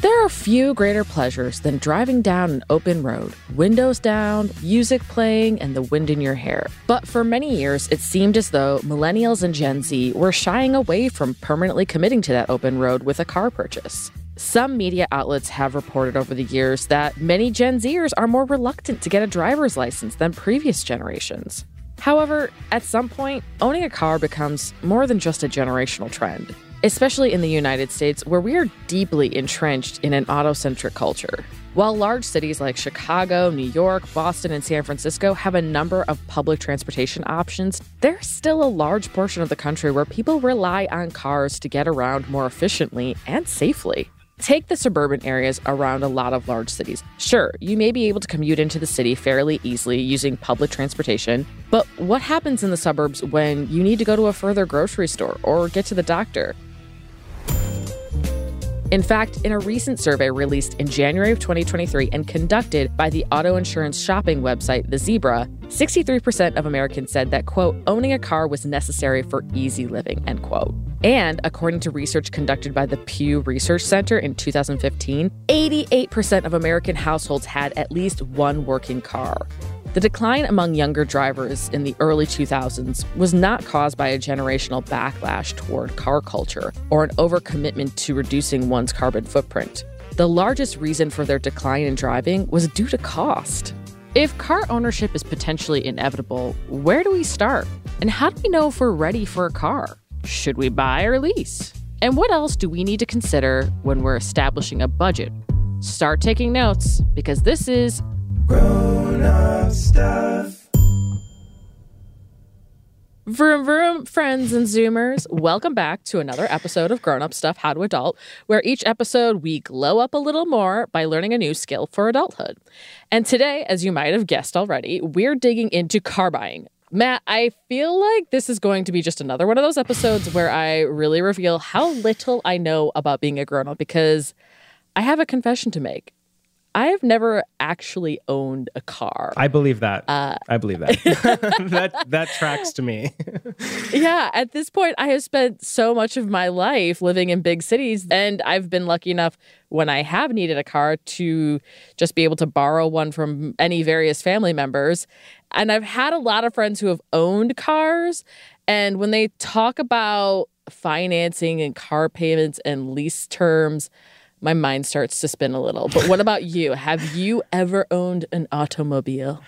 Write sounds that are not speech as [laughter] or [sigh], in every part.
There are few greater pleasures than driving down an open road, windows down, music playing, and the wind in your hair. But for many years, it seemed as though millennials and Gen Z were shying away from permanently committing to that open road with a car purchase. Some media outlets have reported over the years that many Gen Zers are more reluctant to get a driver's license than previous generations. However, at some point, owning a car becomes more than just a generational trend, especially in the United States, where we are deeply entrenched in an auto-centric culture. While large cities like Chicago, New York, Boston, and San Francisco have a number of public transportation options, there's still a large portion of the country where people rely on cars to get around more efficiently and safely. Take the suburban areas around a lot of large cities. Sure, you may be able to commute into the city fairly easily using public transportation, but what happens in the suburbs when you need to go to a further grocery store or get to the doctor? In fact, in a recent survey released in January of 2023 and conducted by the auto insurance shopping website The Zebra, 63% of Americans said that, quote, owning a car was necessary for easy living, end quote. And according to research conducted by the Pew Research Center in 2015, 88% of American households had at least one working car. The decline among younger drivers in the early 2000s was not caused by a generational backlash toward car culture or an overcommitment to reducing one's carbon footprint. The largest reason for their decline in driving was due to cost. If car ownership is potentially inevitable, where do we start? And how do we know if we're ready for a car? Should we buy or lease? And what else do we need to consider when we're establishing a budget? Start taking notes because this is Grown up stuff. Vroom vroom, friends and Zoomers. Welcome back to another episode of Grown Up Stuff How to Adult, where each episode we glow up a little more by learning a new skill for adulthood. And today, as you might have guessed already, we're digging into car buying. Matt, I feel like this is going to be just another one of those episodes where I really reveal how little I know about being a grown up because I have a confession to make. I have never actually owned a car. I believe that. Uh, I believe that. [laughs] [laughs] that that tracks to me. [laughs] yeah, at this point I have spent so much of my life living in big cities and I've been lucky enough when I have needed a car to just be able to borrow one from any various family members. And I've had a lot of friends who have owned cars and when they talk about financing and car payments and lease terms, my mind starts to spin a little. But what about you? Have you ever owned an automobile?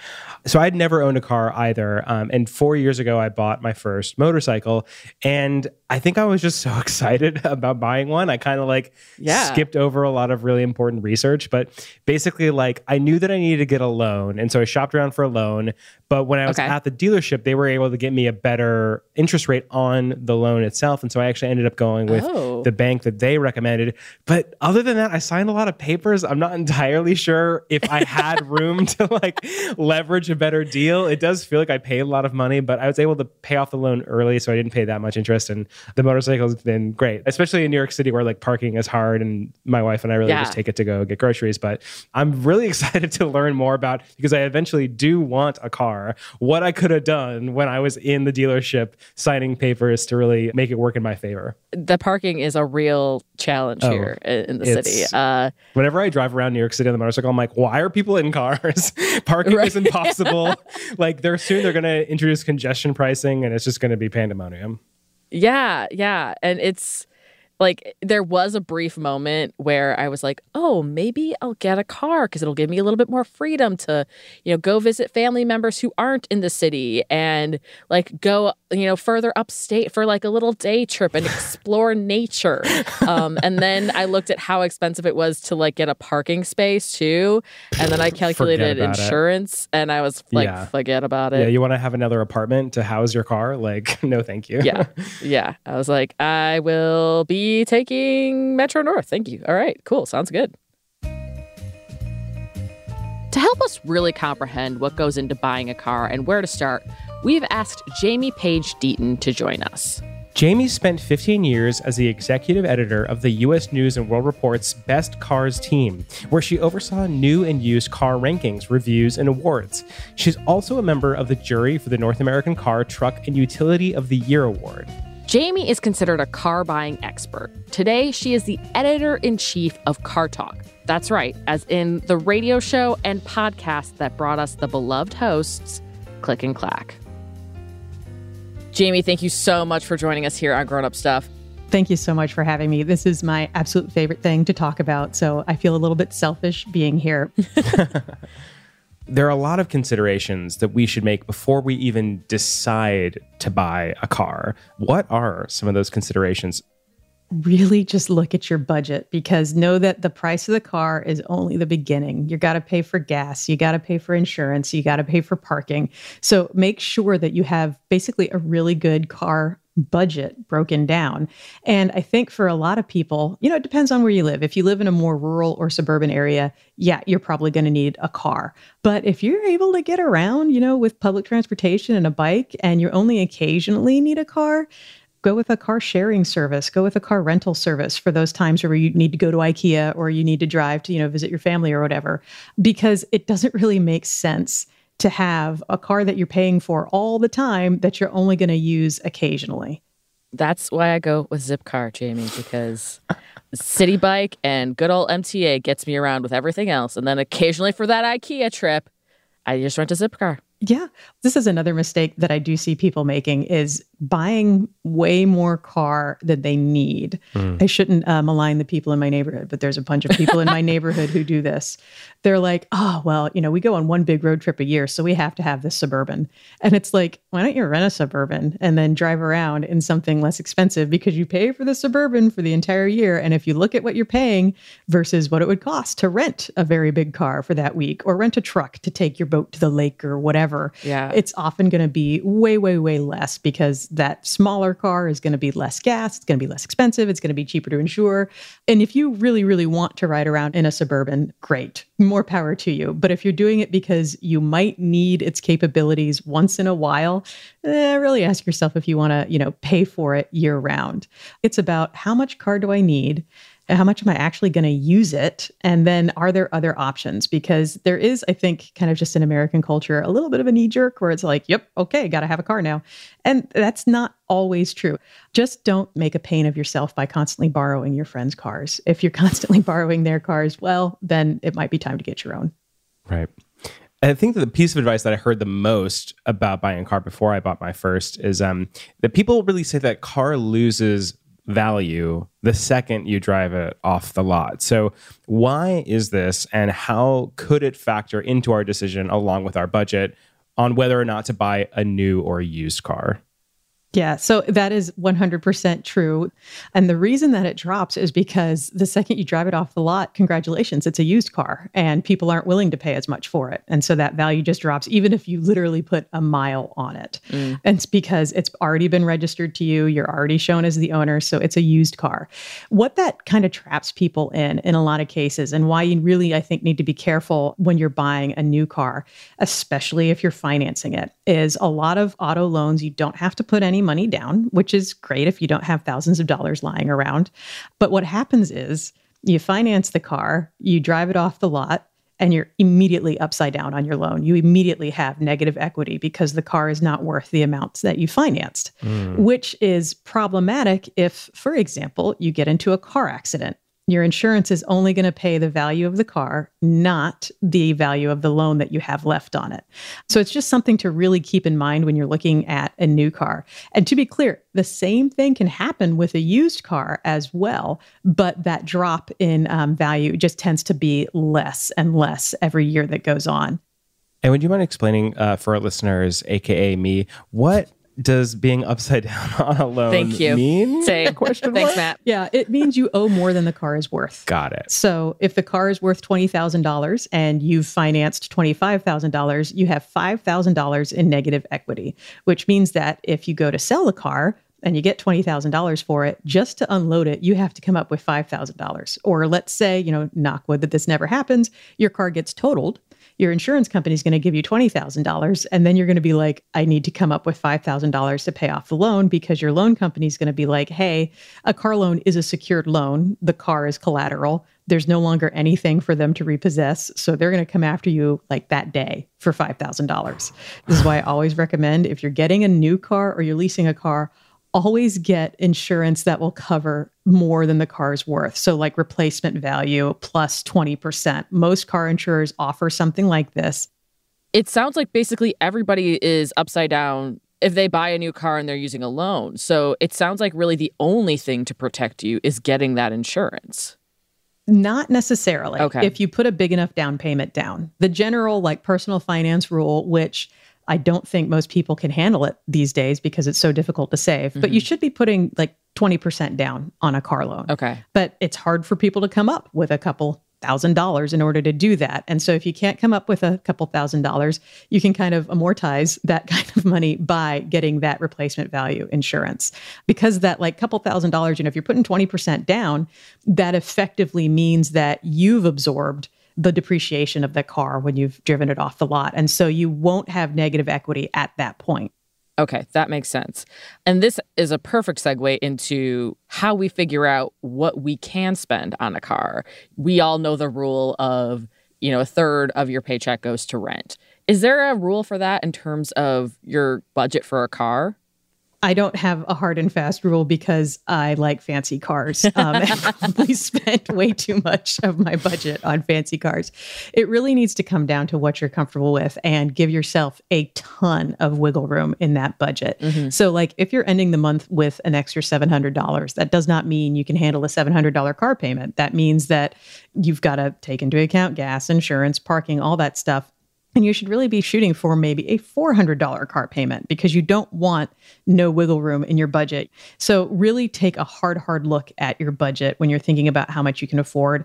So I'd never owned a car either. Um, and four years ago, I bought my first motorcycle. And I think I was just so [laughs] excited about buying one. I kind of like yeah. skipped over a lot of really important research. But basically, like I knew that I needed to get a loan. And so I shopped around for a loan. But when I was okay. at the dealership, they were able to get me a better interest rate on the loan itself. And so I actually ended up going with oh. the bank that they recommended. But other than that, I signed a lot of papers. I'm not [laughs] entirely sure if I had room to like leverage a better deal. It does feel like I paid a lot of money, but I was able to pay off the loan early, so I didn't pay that much interest. And the motorcycle has been great, especially in New York City where like parking is hard, and my wife and I really yeah. just take it to go get groceries. But I'm really [laughs] excited to learn more about because I eventually do want a car. What I could have done when I was in the dealership signing papers to really make it work in my favor. The parking is a real challenge oh, here in the city. Uh, whenever I drive around New York City on the motorcycle, I'm like, why are people in cars? [laughs] parking right. is impossible [laughs] like they're soon they're going to introduce congestion pricing, and it's just going to be pandemonium. Yeah, yeah, and it's like there was a brief moment where I was like, "Oh, maybe I'll get a car because it'll give me a little bit more freedom to, you know, go visit family members who aren't in the city and like go, you know, further upstate for like a little day trip and [laughs] explore nature." Um, and then I looked at how expensive it was to like get a parking space too, and then I calculated insurance, it. and I was like, yeah. "Forget about it." Yeah, you want to have another apartment to house your car? Like, [laughs] no, thank you. yeah, [laughs] yeah. I was like, I will be taking Metro North. Thank you. All right, cool. Sounds good. To help us really comprehend what goes into buying a car and where to start, we've asked Jamie Page Deaton to join us. Jamie spent 15 years as the executive editor of the U.S. News and World Report's Best Cars team, where she oversaw new and used car rankings, reviews, and awards. She's also a member of the jury for the North American Car, Truck, and Utility of the Year Award. Jamie is considered a car buying expert. Today, she is the editor in chief of Car Talk. That's right, as in the radio show and podcast that brought us the beloved hosts, Click and Clack. Jamie, thank you so much for joining us here on Grown Up Stuff. Thank you so much for having me. This is my absolute favorite thing to talk about. So I feel a little bit selfish being here. [laughs] there are a lot of considerations that we should make before we even decide to buy a car. What are some of those considerations? Really just look at your budget because know that the price of the car is only the beginning. You got to pay for gas, you got to pay for insurance, you got to pay for parking. So make sure that you have basically a really good car budget broken down. And I think for a lot of people, you know, it depends on where you live. If you live in a more rural or suburban area, yeah, you're probably going to need a car. But if you're able to get around, you know, with public transportation and a bike and you only occasionally need a car, go with a car sharing service, go with a car rental service for those times where you need to go to IKEA or you need to drive to, you know, visit your family or whatever, because it doesn't really make sense to have a car that you're paying for all the time that you're only going to use occasionally. That's why I go with Zipcar, Jamie, because Citi Bike and good old MTA gets me around with everything else. And then occasionally for that IKEA trip, I just rent a Zipcar. Yeah. This is another mistake that I do see people making is buying way more car than they need. Mm. I shouldn't uh, malign the people in my neighborhood, but there's a bunch of people in my [laughs] neighborhood who do this. They're like, oh, well, you know, we go on one big road trip a year, so we have to have this suburban. And it's like, why don't you rent a suburban and then drive around in something less expensive because you pay for the suburban for the entire year. And if you look at what you're paying versus what it would cost to rent a very big car for that week or rent a truck to take your boat to the lake or whatever, yeah. it's often going to be way, way, way less because that smaller car is going to be less gas, it's going to be less expensive, it's going to be cheaper to insure. And if you really, really want to ride around in a suburban, great more power to you. But if you're doing it because you might need its capabilities once in a while, eh, really ask yourself if you want to, you know, pay for it year round. It's about how much car do I need? How much am I actually going to use it? And then are there other options? Because there is, I think, kind of just in American culture, a little bit of a knee jerk where it's like, yep, okay, got to have a car now. And that's not always true. Just don't make a pain of yourself by constantly borrowing your friends' cars. If you're [laughs] constantly borrowing their cars, well, then it might be time to get your own. Right. I think that the piece of advice that I heard the most about buying a car before I bought my first is um, that people really say that car loses value the second you drive it off the lot. So, why is this, and how could it factor into our decision along with our budget on whether or not to buy a new or used car? Yeah, so that is 100% true. And the reason that it drops is because the second you drive it off the lot, congratulations, it's a used car and people aren't willing to pay as much for it. And so that value just drops, even if you literally put a mile on it. Mm. And it's because it's already been registered to you, you're already shown as the owner. So it's a used car. What that kind of traps people in, in a lot of cases, and why you really, I think, need to be careful when you're buying a new car, especially if you're financing it, is a lot of auto loans, you don't have to put any money down, which is great if you don't have thousands of dollars lying around. But what happens is you finance the car, you drive it off the lot, and you're immediately upside down on your loan. You immediately have negative equity because the car is not worth the amounts that you financed, mm. which is problematic if, for example, you get into a car accident your insurance is only going to pay the value of the car, not the value of the loan that you have left on it. So it's just something to really keep in mind when you're looking at a new car. And to be clear, the same thing can happen with a used car as well, but that drop in um, value just tends to be less and less every year that goes on. And would you mind explaining uh, for our listeners, aka me, what does being upside down [laughs] on a loan Thank you. mean? Same. Question Thanks, Matt. Yeah, it means you owe more than the car is worth. Got it. So if the car is worth $20,000 and you've financed $25,000, you have $5,000 in negative equity, which means that if you go to sell the car, and you get $20,000 for it, just to unload it, you have to come up with $5,000. Or let's say, you know, knock wood that this never happens, your car gets totaled your insurance company is going to give you $20,000 and then you're going to be like I need to come up with $5,000 to pay off the loan because your loan company is going to be like, "Hey, a car loan is a secured loan. The car is collateral. There's no longer anything for them to repossess, so they're going to come after you like that day for $5,000." This is why I always recommend if you're getting a new car or you're leasing a car, always get insurance that will cover more than the car's worth. So, like replacement value plus 20%. Most car insurers offer something like this. It sounds like basically everybody is upside down if they buy a new car and they're using a loan. So, it sounds like really the only thing to protect you is getting that insurance. Not necessarily. Okay. If you put a big enough down payment down. The general, like personal finance rule, which I don't think most people can handle it these days because it's so difficult to save. Mm-hmm. But you mm-hmm. should be putting like 20% down on a car loan. Okay. But it's hard for people to come up with a couple thousand dollars in order to do that. And so if you can't come up with a couple thousand dollars, you can kind of amortize that [laughs] kind of money by getting that replacement value insurance. Because that like couple thousand dollars, you know, if you're putting 20% down, that effectively means that you've absorbed the depreciation of the car when you've driven it off the lot. And so you won't have negative equity at that point. Okay, that makes sense. And this is a perfect segue into how we figure out what we can spend on a car. We all know the rule of, you know, a third of your paycheck goes to rent. Is there a rule for that in terms of your budget for a car? I don't have a hard and fast rule because I like fancy cars um, [laughs] probably spent way too much of my budget on fancy cars. It really needs to come down to what you're comfortable with and give yourself a ton of wiggle room in that budget. Mm-hmm. So, like if you're ending the month with an extra $700, that does not mean you can handle a $700 car payment. That means that you've got to take into account gas, insurance, parking, all that stuff and you should really be shooting for maybe a $400 car payment because you don't want no wiggle room in your budget. So, really take a hard, hard look at your budget when you're thinking about how much you can afford.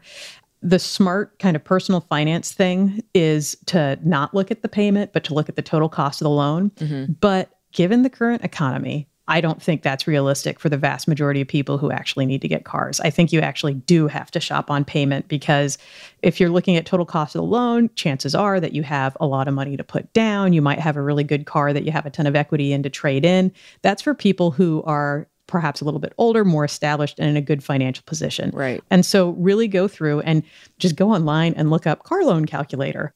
The smart kind of personal finance thing is to not look at the payment, but to look at the total cost of the loan. Mm-hmm. But given the current economy, I don't think that's realistic for the vast majority of people who actually need to get cars. I think you actually do have to shop on payment because if you're looking at total cost of the loan, chances are that you have a lot of money to put down. You might have a really good car that you have a ton of equity in to trade in. That's for people who are perhaps a little bit older, more established, and in a good financial position. Right. And so really go through and just go online and look up car loan calculator.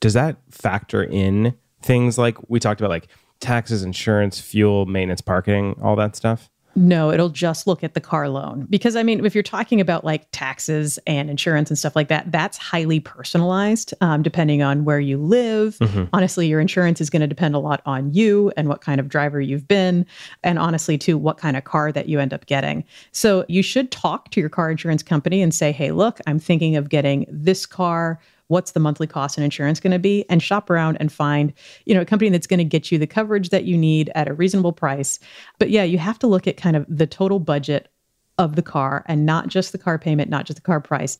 Does that factor in things like we talked about, like taxes, insurance, fuel, maintenance, parking, all that stuff? No, it'll just look at the car loan. Because I mean, if you're talking about like taxes and insurance and stuff like that, that's highly personalized um, depending on where you live. Mm-hmm. Honestly, your insurance is going to depend a lot on you and what kind of driver you've been. And honestly, too, what kind of car that you end up getting. So you should talk to your car insurance company and say, hey, look, I'm thinking of getting this car what's the monthly cost and insurance going to be and shop around and find you know a company that's going to get you the coverage that you need at a reasonable price but yeah you have to look at kind of the total budget of the car and not just the car payment not just the car price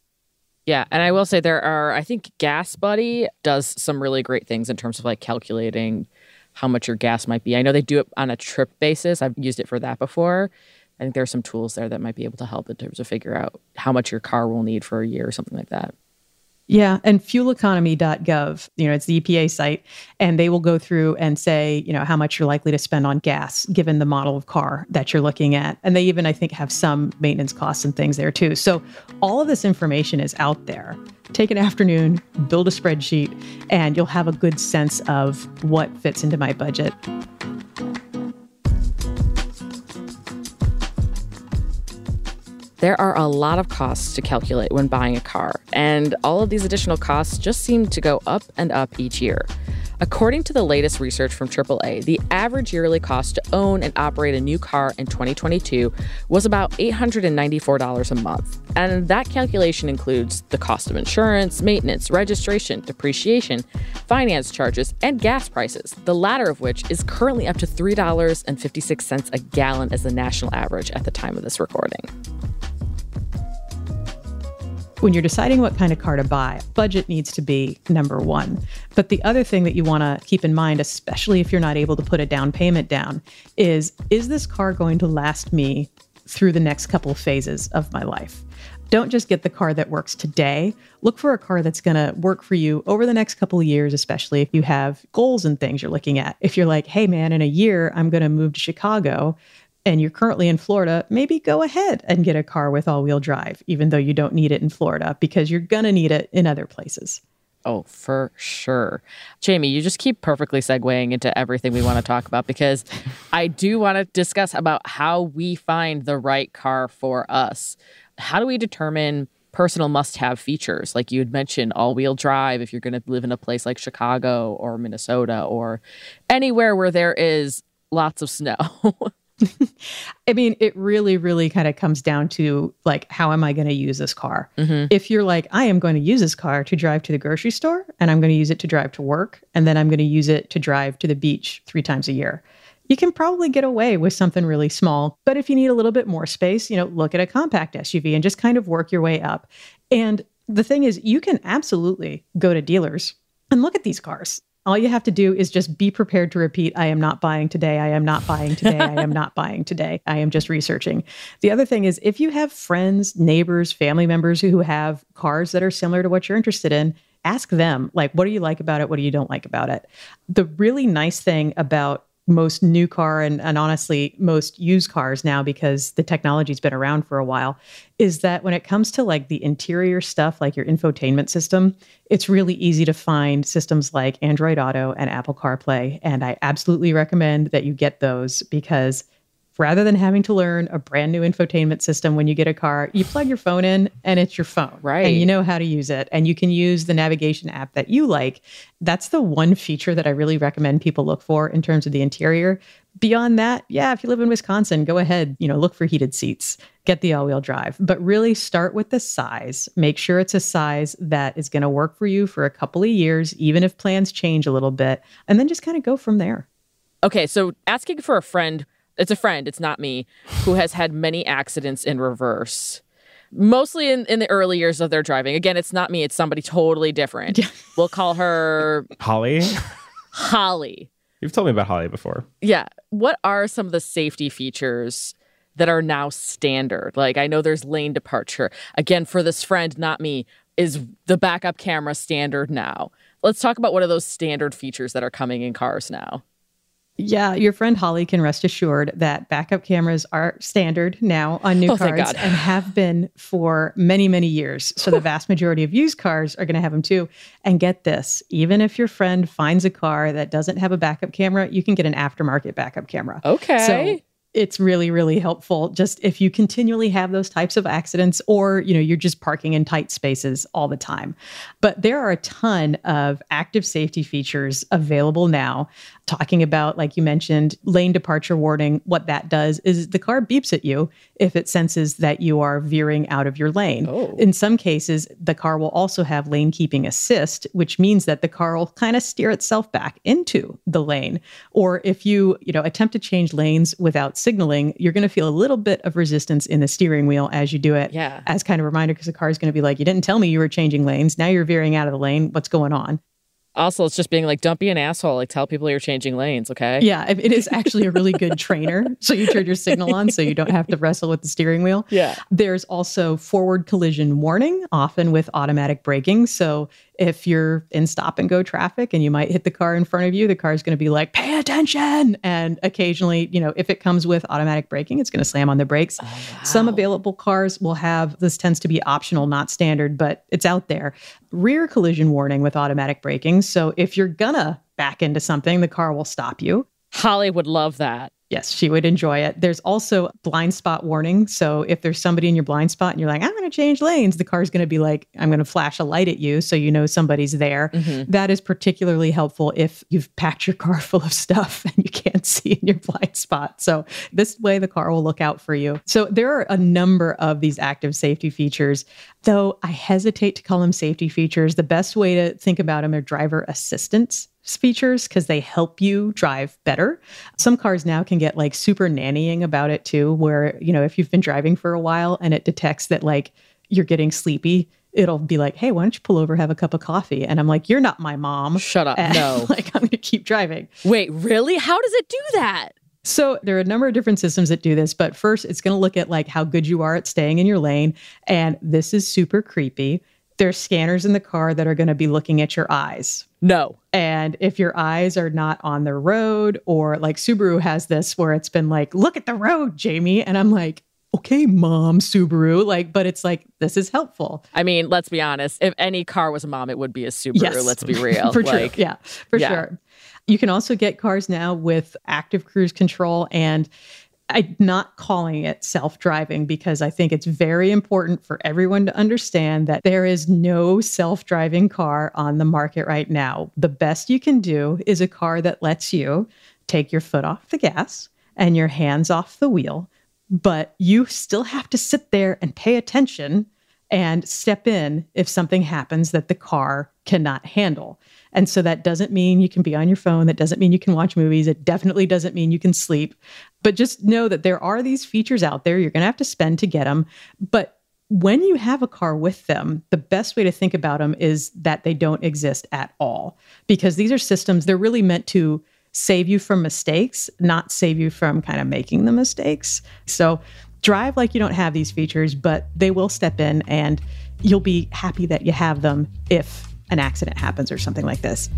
yeah, and I will say there are I think Gas Buddy does some really great things in terms of like calculating how much your gas might be. I know they do it on a trip basis. I've used it for that before. I think there are some tools there that might be able to help in terms of figure out how much your car will need for a year or something like that. Yeah, and fueleconomy.gov, you know, it's the EPA site, and they will go through and say, you know, how much you're likely to spend on gas given the model of car that you're looking at. And they even, I think, have some maintenance costs and things there too. So all of this information is out there. Take an afternoon, build a spreadsheet, and you'll have a good sense of what fits into my budget. There are a lot of costs to calculate when buying a car, and all of these additional costs just seem to go up and up each year. According to the latest research from AAA, the average yearly cost to own and operate a new car in 2022 was about $894 a month. And that calculation includes the cost of insurance, maintenance, registration, depreciation, finance charges, and gas prices, the latter of which is currently up to $3.56 a gallon as the national average at the time of this recording. When you're deciding what kind of car to buy, budget needs to be number one. But the other thing that you want to keep in mind, especially if you're not able to put a down payment down, is is this car going to last me through the next couple phases of my life? Don't just get the car that works today. Look for a car that's going to work for you over the next couple of years, especially if you have goals and things you're looking at. If you're like, hey, man, in a year, I'm going to move to Chicago, and you're currently in Florida, maybe go ahead and get a car with all wheel drive, even though you don't need it in Florida, because you're going to need it in other places. Oh, for sure. Jamie, you just keep perfectly segueing into everything we want to talk about because I do want to discuss about how we find the right car for us. How do we determine personal must have features? Like you had mentioned, all wheel drive if you're going to live in a place like Chicago or Minnesota or anywhere where there is lots of snow. [laughs] I mean, it really, really kind of comes down to like, how am I going to use this car? Mm-hmm. If you're like, I am going to use this car to drive to the grocery store and I'm going to use it to drive to work and then I'm going to use it to drive to the beach three times a year, you can probably get away with something really small. But if you need a little bit more space, you know, look at a compact SUV and just kind of work your way up. And the thing is, you can absolutely go to dealers and look at these cars all you have to do is just be prepared to repeat I am not buying today. I am not buying today. I am not buying today. I am just researching. The other thing is if you have friends, neighbors, family members who have cars that are similar to what you're interested in, ask them like what do you like about it? What do you don't like about it? The really nice thing about most new car and, and honestly most used cars now because the technology's been around for a while is that when it comes to like the interior stuff like your infotainment system it's really easy to find systems like android auto and apple carplay. And i absolutely recommend that you get those because rather than having to learn a brand new infotainment system when you get a car, you plug your phone in and it's your phone. Right. And you know how to use it. And you can use the navigation app that you like. That's the one feature that I really recommend people look for in terms of the interior. Beyond that, yeah, if you live in Wisconsin, go ahead, you know, look for heated seats, get the all-wheel drive, but really start with the size. Make sure it's a size that is going to work for you for a couple of years, even if plans change a little bit, and then just kind of go from there. Okay, so asking for a friend it's a friend, it's not me, who has had many accidents in reverse. Mostly in, in the early years of their driving. Again, it's not me, it's somebody totally different. we'll call her [laughs] Holly. Holly. You've told me about Holly before. Yeah. What are some of the safety features that are now standard? Like, I know there's lane departure. Again, for this friend, not me, is the backup camera standard now? Let's talk about what are those standard features that are coming in cars now. Yeah, your friend Holly can rest assured that backup cameras are standard now on new oh, cars and have been for many, many years. So the [laughs] vast majority of used cars are going to have them too. And get this even if your friend finds a car that doesn't have a backup camera, you can get an aftermarket backup camera. Okay. So it's really really helpful just if you continually have those types of accidents or you know you're just parking in tight spaces all the time but there are a ton of active safety features available now talking about like you mentioned lane departure warning what that does is the car beeps at you if it senses that you are veering out of your lane oh. in some cases the car will also have lane keeping assist which means that the car will kind of steer itself back into the lane or if you you know attempt to change lanes without signaling, you're going to feel a little bit of resistance in the steering wheel as you do it. Yeah. As kind of a reminder, because the car is going to be like, you didn't tell me you were changing lanes. Now you're veering out of the lane. What's going on? Also, it's just being like, don't be an asshole. Like, tell people you're changing lanes, okay? Yeah, it is actually a really good trainer. So you turn your signal on so you don't have to wrestle with the steering wheel. Yeah. There's also forward collision warning, often with automatic braking. So if you're in stop and go traffic and you might hit the car in front of you, the car is going to be like, pay attention. And occasionally, you know, if it comes with automatic braking, it's going to slam on the brakes. Oh, wow. Some available cars will have this tends to be optional, not standard, but it's out there. Rear collision warning with automatic braking. So if you're gonna back into something, the car will stop you. Holly would love that. Yes, she would enjoy it. There's also blind spot warning. So if there's somebody in your blind spot and you're like, I'm going to change lanes, the car's going to be like, I'm going to flash a light at you so you know somebody's there. Mm-hmm. That is particularly helpful if you've [laughs] packed your car full of stuff [laughs] and you can't [laughs] see in your blind spot. So this way the car will look out for you. So there are a number of these active safety features, though I hesitate to call them safety features. The best way to think about them are driver assistance features because they help you drive better. Some cars now can get like super nannying about it too, where, you know, if you've been driving for a while and it detects that like you're getting sleepy, it'll be like, hey, why don't you pull over, have a cup of coffee? And I'm like, you're not my mom. Shut up. And, no. [laughs] like, I'm going to keep driving. Wait, really? How does it do that? So there are a number of different systems that do this, but first it's going to look at like how good you are at staying in your lane. And this is super creepy there's scanners in the car that are going to be looking at your eyes. No. And if your eyes are not on the road, or like Subaru has this where it's been like, look at the road, Jamie. And I'm like, okay, mom, Subaru. Like, but it's like, this is helpful. I mean, let's be honest. If any car was a mom, it would be a Subaru. Yes. Let's be real. [laughs] for like, sure. Yeah, for yeah. sure. You can also get cars now with active cruise control and I'm not calling it self driving because I think it's very important for everyone to understand that there is no self driving car on the market right now. The best you can do is a car that lets you take your foot off the gas and your hands off the wheel, but you still have to sit there and pay attention and step in if something happens that the car cannot handle. And so that doesn't mean you can be on your phone. That doesn't mean you can watch movies. It definitely doesn't mean you can sleep. But just know that there are these features out there. You're going to have to spend to get them. But when you have a car with them, the best way to think about them is that they don't exist at all because these are systems, they're really meant to save you from mistakes, not save you from kind of making the mistakes. So drive like you don't have these features, but they will step in and you'll be happy that you have them if an accident happens or something like this.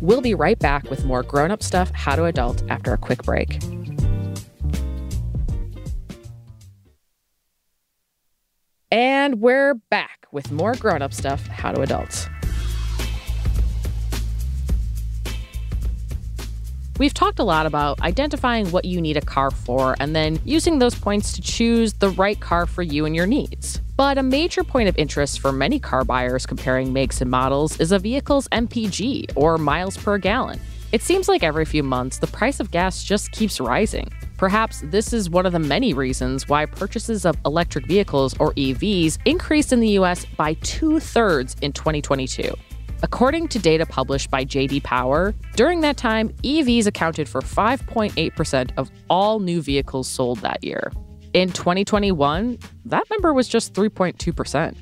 We'll be right back with more grown up stuff, how to adult, after a quick break. And we're back with more grown up stuff, how to adult. We've talked a lot about identifying what you need a car for and then using those points to choose the right car for you and your needs. But a major point of interest for many car buyers comparing makes and models is a vehicle's MPG, or miles per gallon. It seems like every few months, the price of gas just keeps rising. Perhaps this is one of the many reasons why purchases of electric vehicles, or EVs, increased in the US by two thirds in 2022. According to data published by JD Power, during that time, EVs accounted for 5.8% of all new vehicles sold that year. In 2021, that number was just 3.2%.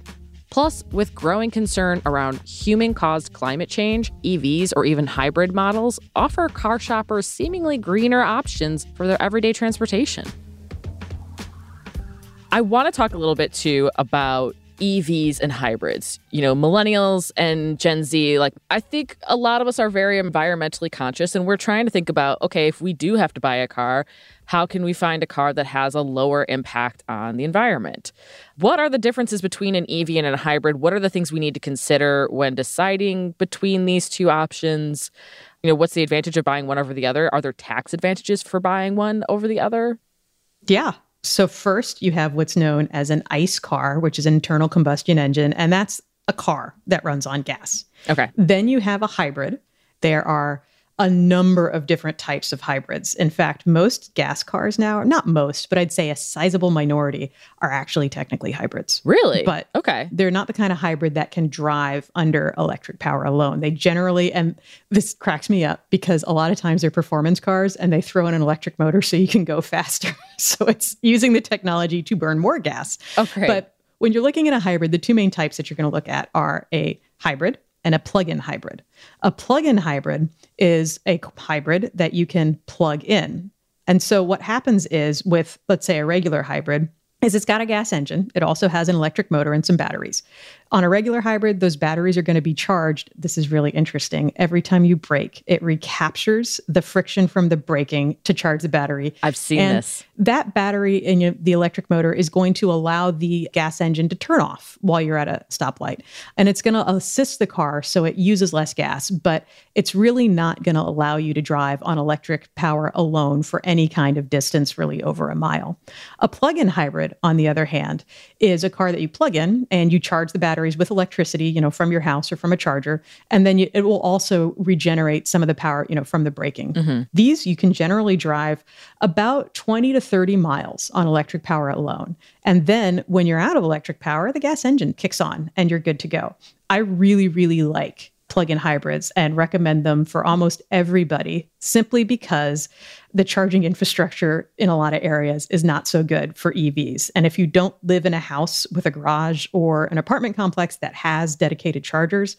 Plus, with growing concern around human caused climate change, EVs or even hybrid models offer car shoppers seemingly greener options for their everyday transportation. I want to talk a little bit too about EVs and hybrids. You know, millennials and Gen Z, like, I think a lot of us are very environmentally conscious and we're trying to think about okay, if we do have to buy a car, how can we find a car that has a lower impact on the environment? What are the differences between an EV and a hybrid? What are the things we need to consider when deciding between these two options? You know, what's the advantage of buying one over the other? Are there tax advantages for buying one over the other? Yeah, so, first, you have what's known as an ICE car, which is an internal combustion engine, and that's a car that runs on gas. Okay. Then you have a hybrid. There are a number of different types of hybrids. In fact, most gas cars now, not most, but I'd say a sizable minority are actually technically hybrids. Really? But okay. They're not the kind of hybrid that can drive under electric power alone. They generally, and this cracks me up because a lot of times they're performance cars and they throw in an electric motor so you can go [laughs] faster. so it's using the technology to burn more gas. Okay. But when you're looking at a hybrid, the two main types that you're going to look at are a hybrid and a plug-in hybrid. A plug-in hybrid is a hybrid that you can plug in. And so what happens is with let's say a regular hybrid, is it's got a gas engine. It also has an electric motor and some batteries. On a regular hybrid, those batteries are going to be charged. This is really interesting. Every time you brake, it recaptures the friction from the braking to charge the battery. I've seen and this. That battery in the electric motor is going to allow the gas engine to turn off while you're at a stoplight. And it's going to assist the car so it uses less gas, but it's really not going to allow you to drive on electric power alone for any kind of distance, really over a mile. A plug in hybrid, on the other hand, is a car that you plug in and you charge the batteries with electricity, you know, from your house or from a charger, and then you, it will also regenerate some of the power, you know, from the braking. Mm-hmm. These you can generally drive about 20 to 30 miles on electric power alone. And then when you're out of electric power, the gas engine kicks on and you're good to go. I really really like plug-in hybrids and recommend them for almost everybody simply because the charging infrastructure in a lot of areas is not so good for EVs. And if you don't live in a house with a garage or an apartment complex that has dedicated chargers,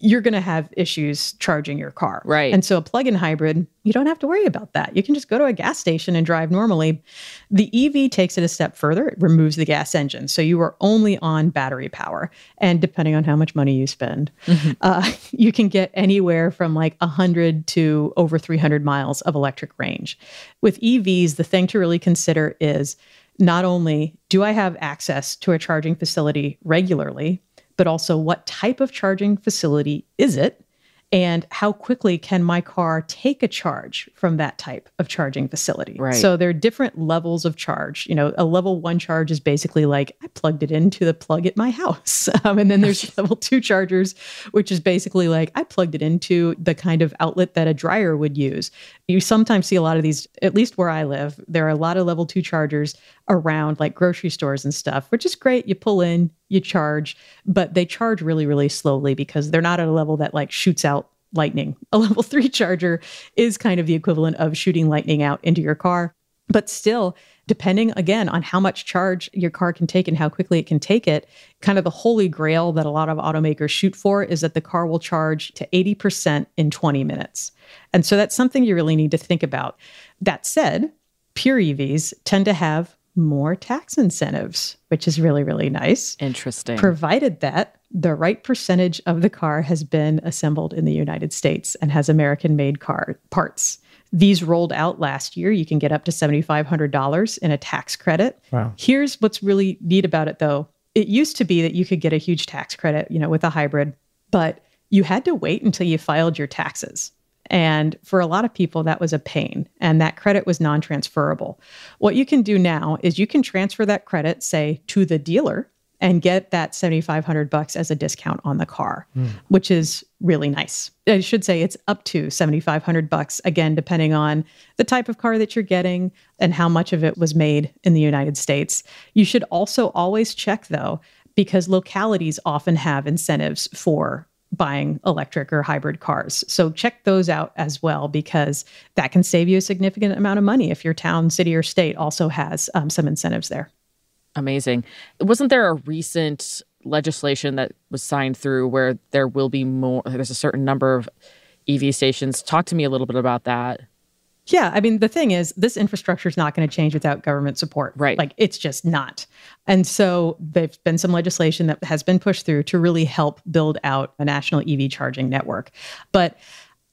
you're going to have issues charging your car. Right. And so a plug in hybrid, you don't have to worry about that. You can just go to a gas station and drive normally. The EV takes it a step further, it removes the gas engine. So you are only on battery power. And depending on how much money you spend, mm-hmm. uh, [laughs] you can get anywhere from like 100 to over 300 miles of electric range. With EVs, the thing to really consider is not only do I have access to a charging facility regularly, but also what type of charging facility is it? and how quickly can my car take a charge from that type of charging facility? Right. so there are different levels of charge. You know a level one charge is basically like i plugged it into the plug at my house. [laughs] Um, and then there's level two chargers which is basically like i plugged it into the kind of outlet that a dryer would use. You sometimes see a lot of these at least where i live there are a lot of level two chargers around like grocery stores and stuff which is great. You pull in you charge, but they charge really, really slowly because they're not at a level that like shoots out lightning. [laughs] A level three charger is kind of the equivalent of shooting lightning out into your car. But still, depending again on how much charge your car can take and how quickly it can take it, kind of the holy grail that a lot of automakers shoot for is that the car will charge to 80% in 20 minutes. And so that's something you really need to think about. That said, pure EVs tend to have more tax incentives, which is really, really nice. Interesting. Provided that the right percentage of the car has been assembled in the United States and has American made car parts. These rolled out last year. You can get up to $7,500 in a tax credit. Wow. Here's what's really neat about it though. It used to be that you could get a huge tax credit, you know, with a hybrid, but you had to wait until you filed your taxes. And for a lot of people, that was a pain, and that credit was non transferable. What you can do now is you can transfer that credit, say, to the dealer and get that 7500 bucks as a discount on the car mm. which is really nice i should say it's up to 7500 bucks again depending on the type of car that you're getting and how much of it was made in the united states you should also always check though because localities often have incentives for buying electric or hybrid cars. So check those out as well because that can save you a significant amount of money if your town, city, or state also has um, some incentives there. Amazing. Wasn't there a recent legislation that was signed through where there will be more, there's a certain number of EV stations? Talk to me a little bit about that. Yeah, I mean, the thing is, this infrastructure is not going to change without government support. Right. Like, it's just not. And so, there's been some legislation that has been pushed through to really help build out a national EV charging network. But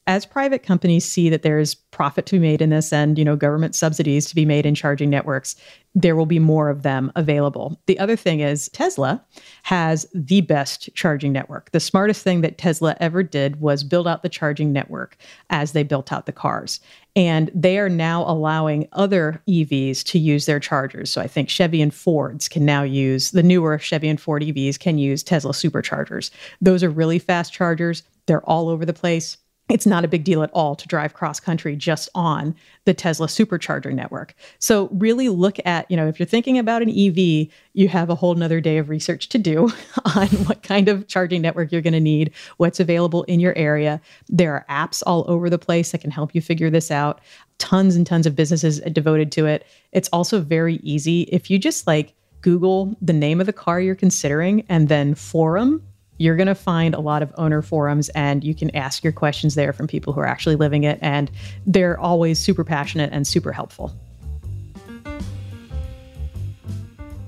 as private companies see that there is profit to be made in this and you know government subsidies to be made in charging networks there will be more of them available. The other thing is tesla has the best charging network. The smartest thing that tesla ever did was build out the charging network as they built out the cars. And they are now allowing other evs to use their chargers. So i think chevy and fords can now use the newer chevy and ford evs can use tesla superchargers. Those are really fast chargers. They're all over the place it's not a big deal at all to drive cross country just on the Tesla supercharger network. So really look at, you know, if you're thinking about an EV, you have a whole nother day of research to do [laughs] on what kind of charging network you're going to need, what's available in your area. There are apps all over the place that can help you figure this out. Tons and tons of businesses devoted to it. It's also very easy if you just like Google the name of the car you're considering and then forum you're going to find a lot of owner forums and you can ask your questions there from people who are actually living it. And they're always super passionate and super helpful.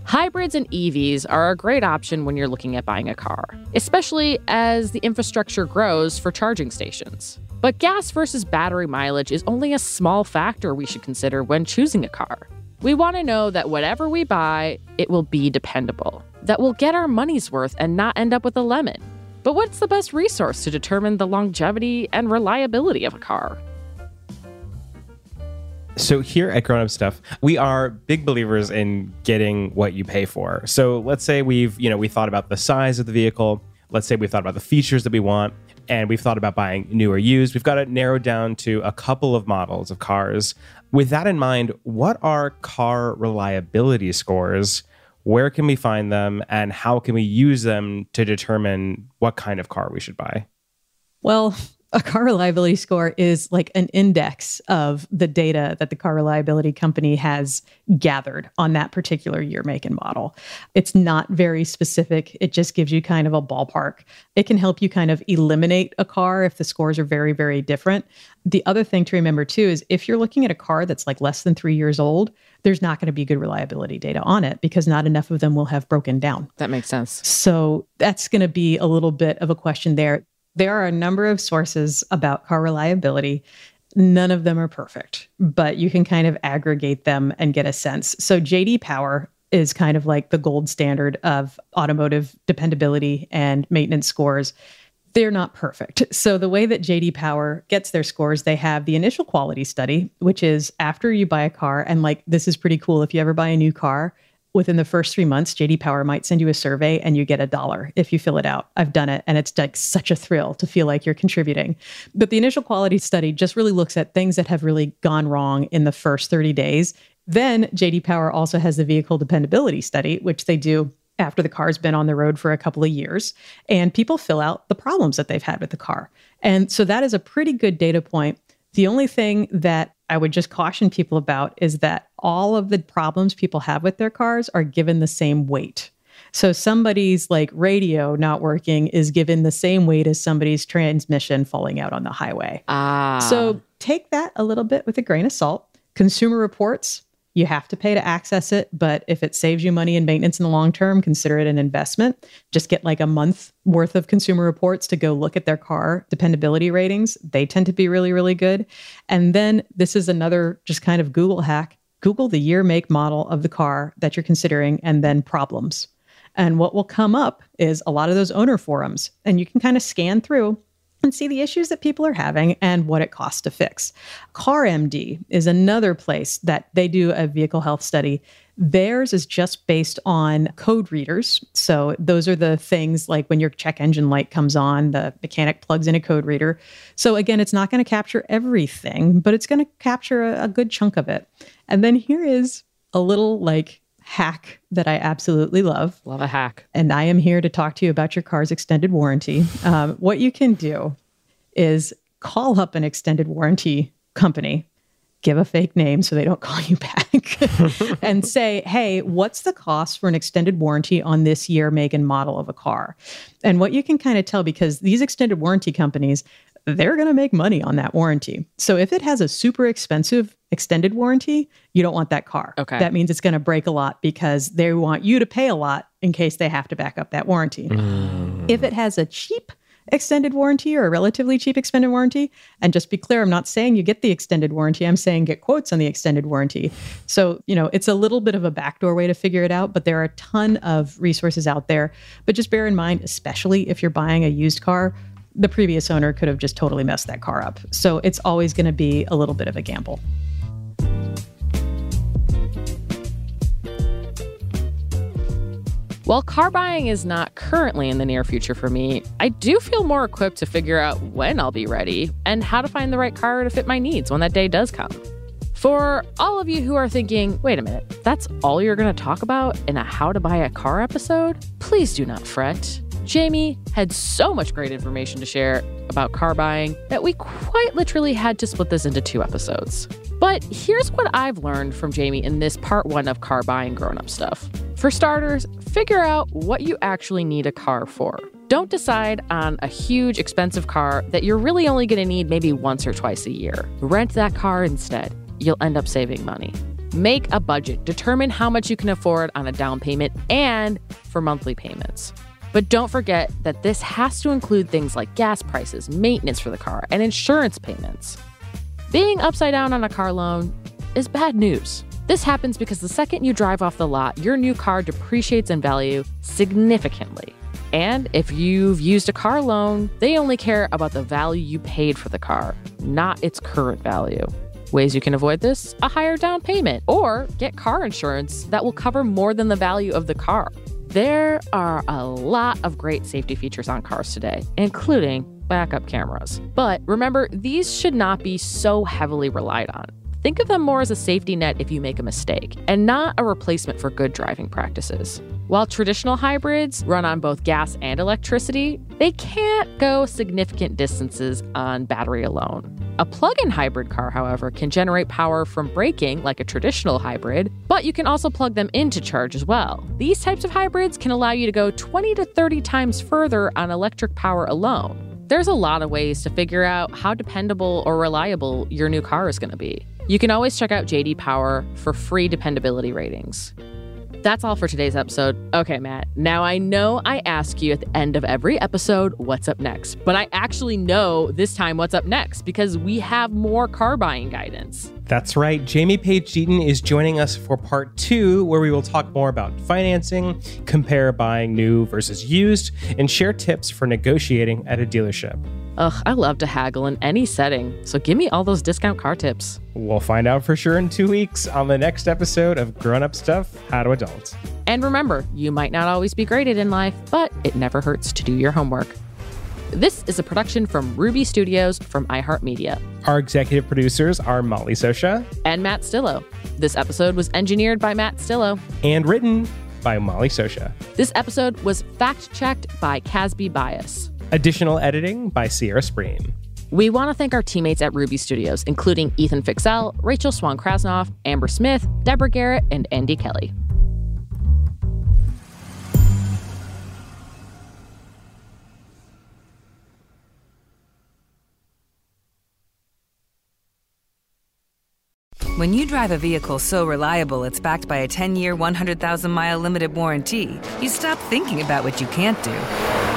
Hybrids and EVs are a great option when you're looking at buying a car, especially as the infrastructure grows for charging stations. But gas versus battery mileage is only a small factor we should consider when choosing a car. We want to know that whatever we buy, it will be dependable, that we'll get our money's worth and not end up with a lemon. But what's the best resource to determine the longevity and reliability of a car? So here at Grown Up Stuff, we are big believers in getting what you pay for. So let's say we've, you know, we thought about the size of the vehicle. Let's say we've thought about the features that we want and we've thought about buying new or used. We've got it narrowed down to a couple of models of cars with that in mind, what are car reliability scores? Where can we find them and how can we use them to determine what kind of car we should buy? Well, A car reliability score is like an index of the data that the car reliability company has gathered on that particular year, make, and model. It's not very specific. It just gives you kind of a ballpark. It can help you kind of eliminate a car if the scores are very, very different. The other thing to remember too is if you're looking at a car that's like less than three years old, there's not going to be good reliability data on it because not enough of them will have broken down. That makes sense. So that's going to be a little bit of a question there. There are a number of sources about car reliability. None of them are perfect, but you can kind of aggregate them and get a sense. So JD Power is kind of like the gold standard of automotive dependability and maintenance scores they're not perfect. So the way that JD Power gets their scores, they have the initial quality study, which is after you buy a car and like this is pretty cool if you ever buy a new car, within the first 3 months JD Power might send you a survey and you get a dollar if you fill it out. I've done it and it's like such a thrill to feel like you're contributing. But the initial quality study just really looks at things that have really gone wrong in the first 30 days. Then JD Power also has the vehicle dependability study, which they do after the car's been on the road for a couple of years and people fill out the problems that they've had with the car. And so that is a pretty good data point. The only thing that I would just caution people about is that all of the problems people have with their cars are given the same weight. So somebody's like radio not working is given the same weight as somebody's transmission falling out on the highway. Ah. So take that a little bit with a grain of salt. Consumer Reports you have to pay to access it, but if it saves you money in maintenance in the long term, consider it an investment. Just get like a month worth of consumer reports to go look at their car dependability ratings. They tend to be really, really good. And then this is another just kind of Google hack Google the year, make, model of the car that you're considering, and then problems. And what will come up is a lot of those owner forums, and you can kind of scan through and see the issues that people are having and what it costs to fix. CarMD is another place that they do a vehicle health study. Theirs is just based on code readers. So those are the things like when your check engine light comes on, the mechanic plugs in a code reader. So again, it's not going to capture everything, but it's going to capture a, a good chunk of it. And then here is a little like hack that I absolutely love. Love a hack. And I am here to talk to you about your car's extended warranty. Um, what you can do is call up an extended warranty company, give a fake name so they don't [laughs] call you back, [laughs] and say, hey, what's the cost for an extended warranty on this year, make, and model of a car? And what you can kind of tell, because these extended warranty companies, they're going to make money on that warranty. So if it has a super expensive extended warranty, you don't want that car. Okay. That means it's going to break a lot because they want you to pay a lot in case they have to back up that warranty. Mm. If it has a cheap extended warranty or a relatively cheap extended warranty, and just be clear, I'm not saying you get the extended warranty, I'm saying get quotes on the extended warranty. So, you know, it's a little bit of a backdoor way to figure it out, but there are a ton of resources out there. But just bear in mind, especially if you're buying a used car, the previous owner could have just totally messed that car up. So it's always going to be a little bit of a gamble. While car buying is not currently in the near future for me, I do feel more equipped to figure out when I'll be ready and how to find the right car to fit my needs when that day does come. For all of you who are thinking, wait a minute, that's all you're going to talk about in a How to Buy a Car episode? Please do not fret. Jamie had so much great information to share about car buying that we quite literally had to split this into two episodes. But here's what I've learned from Jamie in this part one of car buying grown up stuff. For starters, figure out what you actually need a car for. Don't decide on a huge, expensive car that you're really only going to need maybe once or twice a year. Rent that car instead. You'll end up saving money. Make a budget. Determine how much you can afford on a down payment and for monthly payments. But don't forget that this has to include things like gas prices, maintenance for the car, and insurance payments. Being upside down on a car loan is bad news. This happens because the second you drive off the lot, your new car depreciates in value significantly. And if you've used a car loan, they only care about the value you paid for the car, not its current value. Ways you can avoid this a higher down payment or get car insurance that will cover more than the value of the car. There are a lot of great safety features on cars today, including backup cameras. But remember, these should not be so heavily relied on. Think of them more as a safety net if you make a mistake, and not a replacement for good driving practices. While traditional hybrids run on both gas and electricity, they can't go significant distances on battery alone. A plug in hybrid car, however, can generate power from braking like a traditional hybrid, but you can also plug them in to charge as well. These types of hybrids can allow you to go 20 to 30 times further on electric power alone. There's a lot of ways to figure out how dependable or reliable your new car is going to be. You can always check out JD Power for free dependability ratings. That's all for today's episode. Okay, Matt. Now I know I ask you at the end of every episode, what's up next? But I actually know this time what's up next because we have more car buying guidance. That's right. Jamie Page Deaton is joining us for part two, where we will talk more about financing, compare buying new versus used, and share tips for negotiating at a dealership. Ugh, I love to haggle in any setting, so give me all those discount car tips. We'll find out for sure in two weeks on the next episode of Grown Up Stuff How to Adult. And remember, you might not always be graded in life, but it never hurts to do your homework. This is a production from Ruby Studios from iHeartMedia. Our executive producers are Molly Sosha and Matt Stillo. This episode was engineered by Matt Stillo and written by Molly Sosha. This episode was fact checked by Casby Bias. Additional editing by Sierra Spreen. We want to thank our teammates at Ruby Studios, including Ethan Fixell, Rachel Swan Krasnoff, Amber Smith, Deborah Garrett, and Andy Kelly. When you drive a vehicle so reliable it's backed by a 10 year, 100,000 mile limited warranty, you stop thinking about what you can't do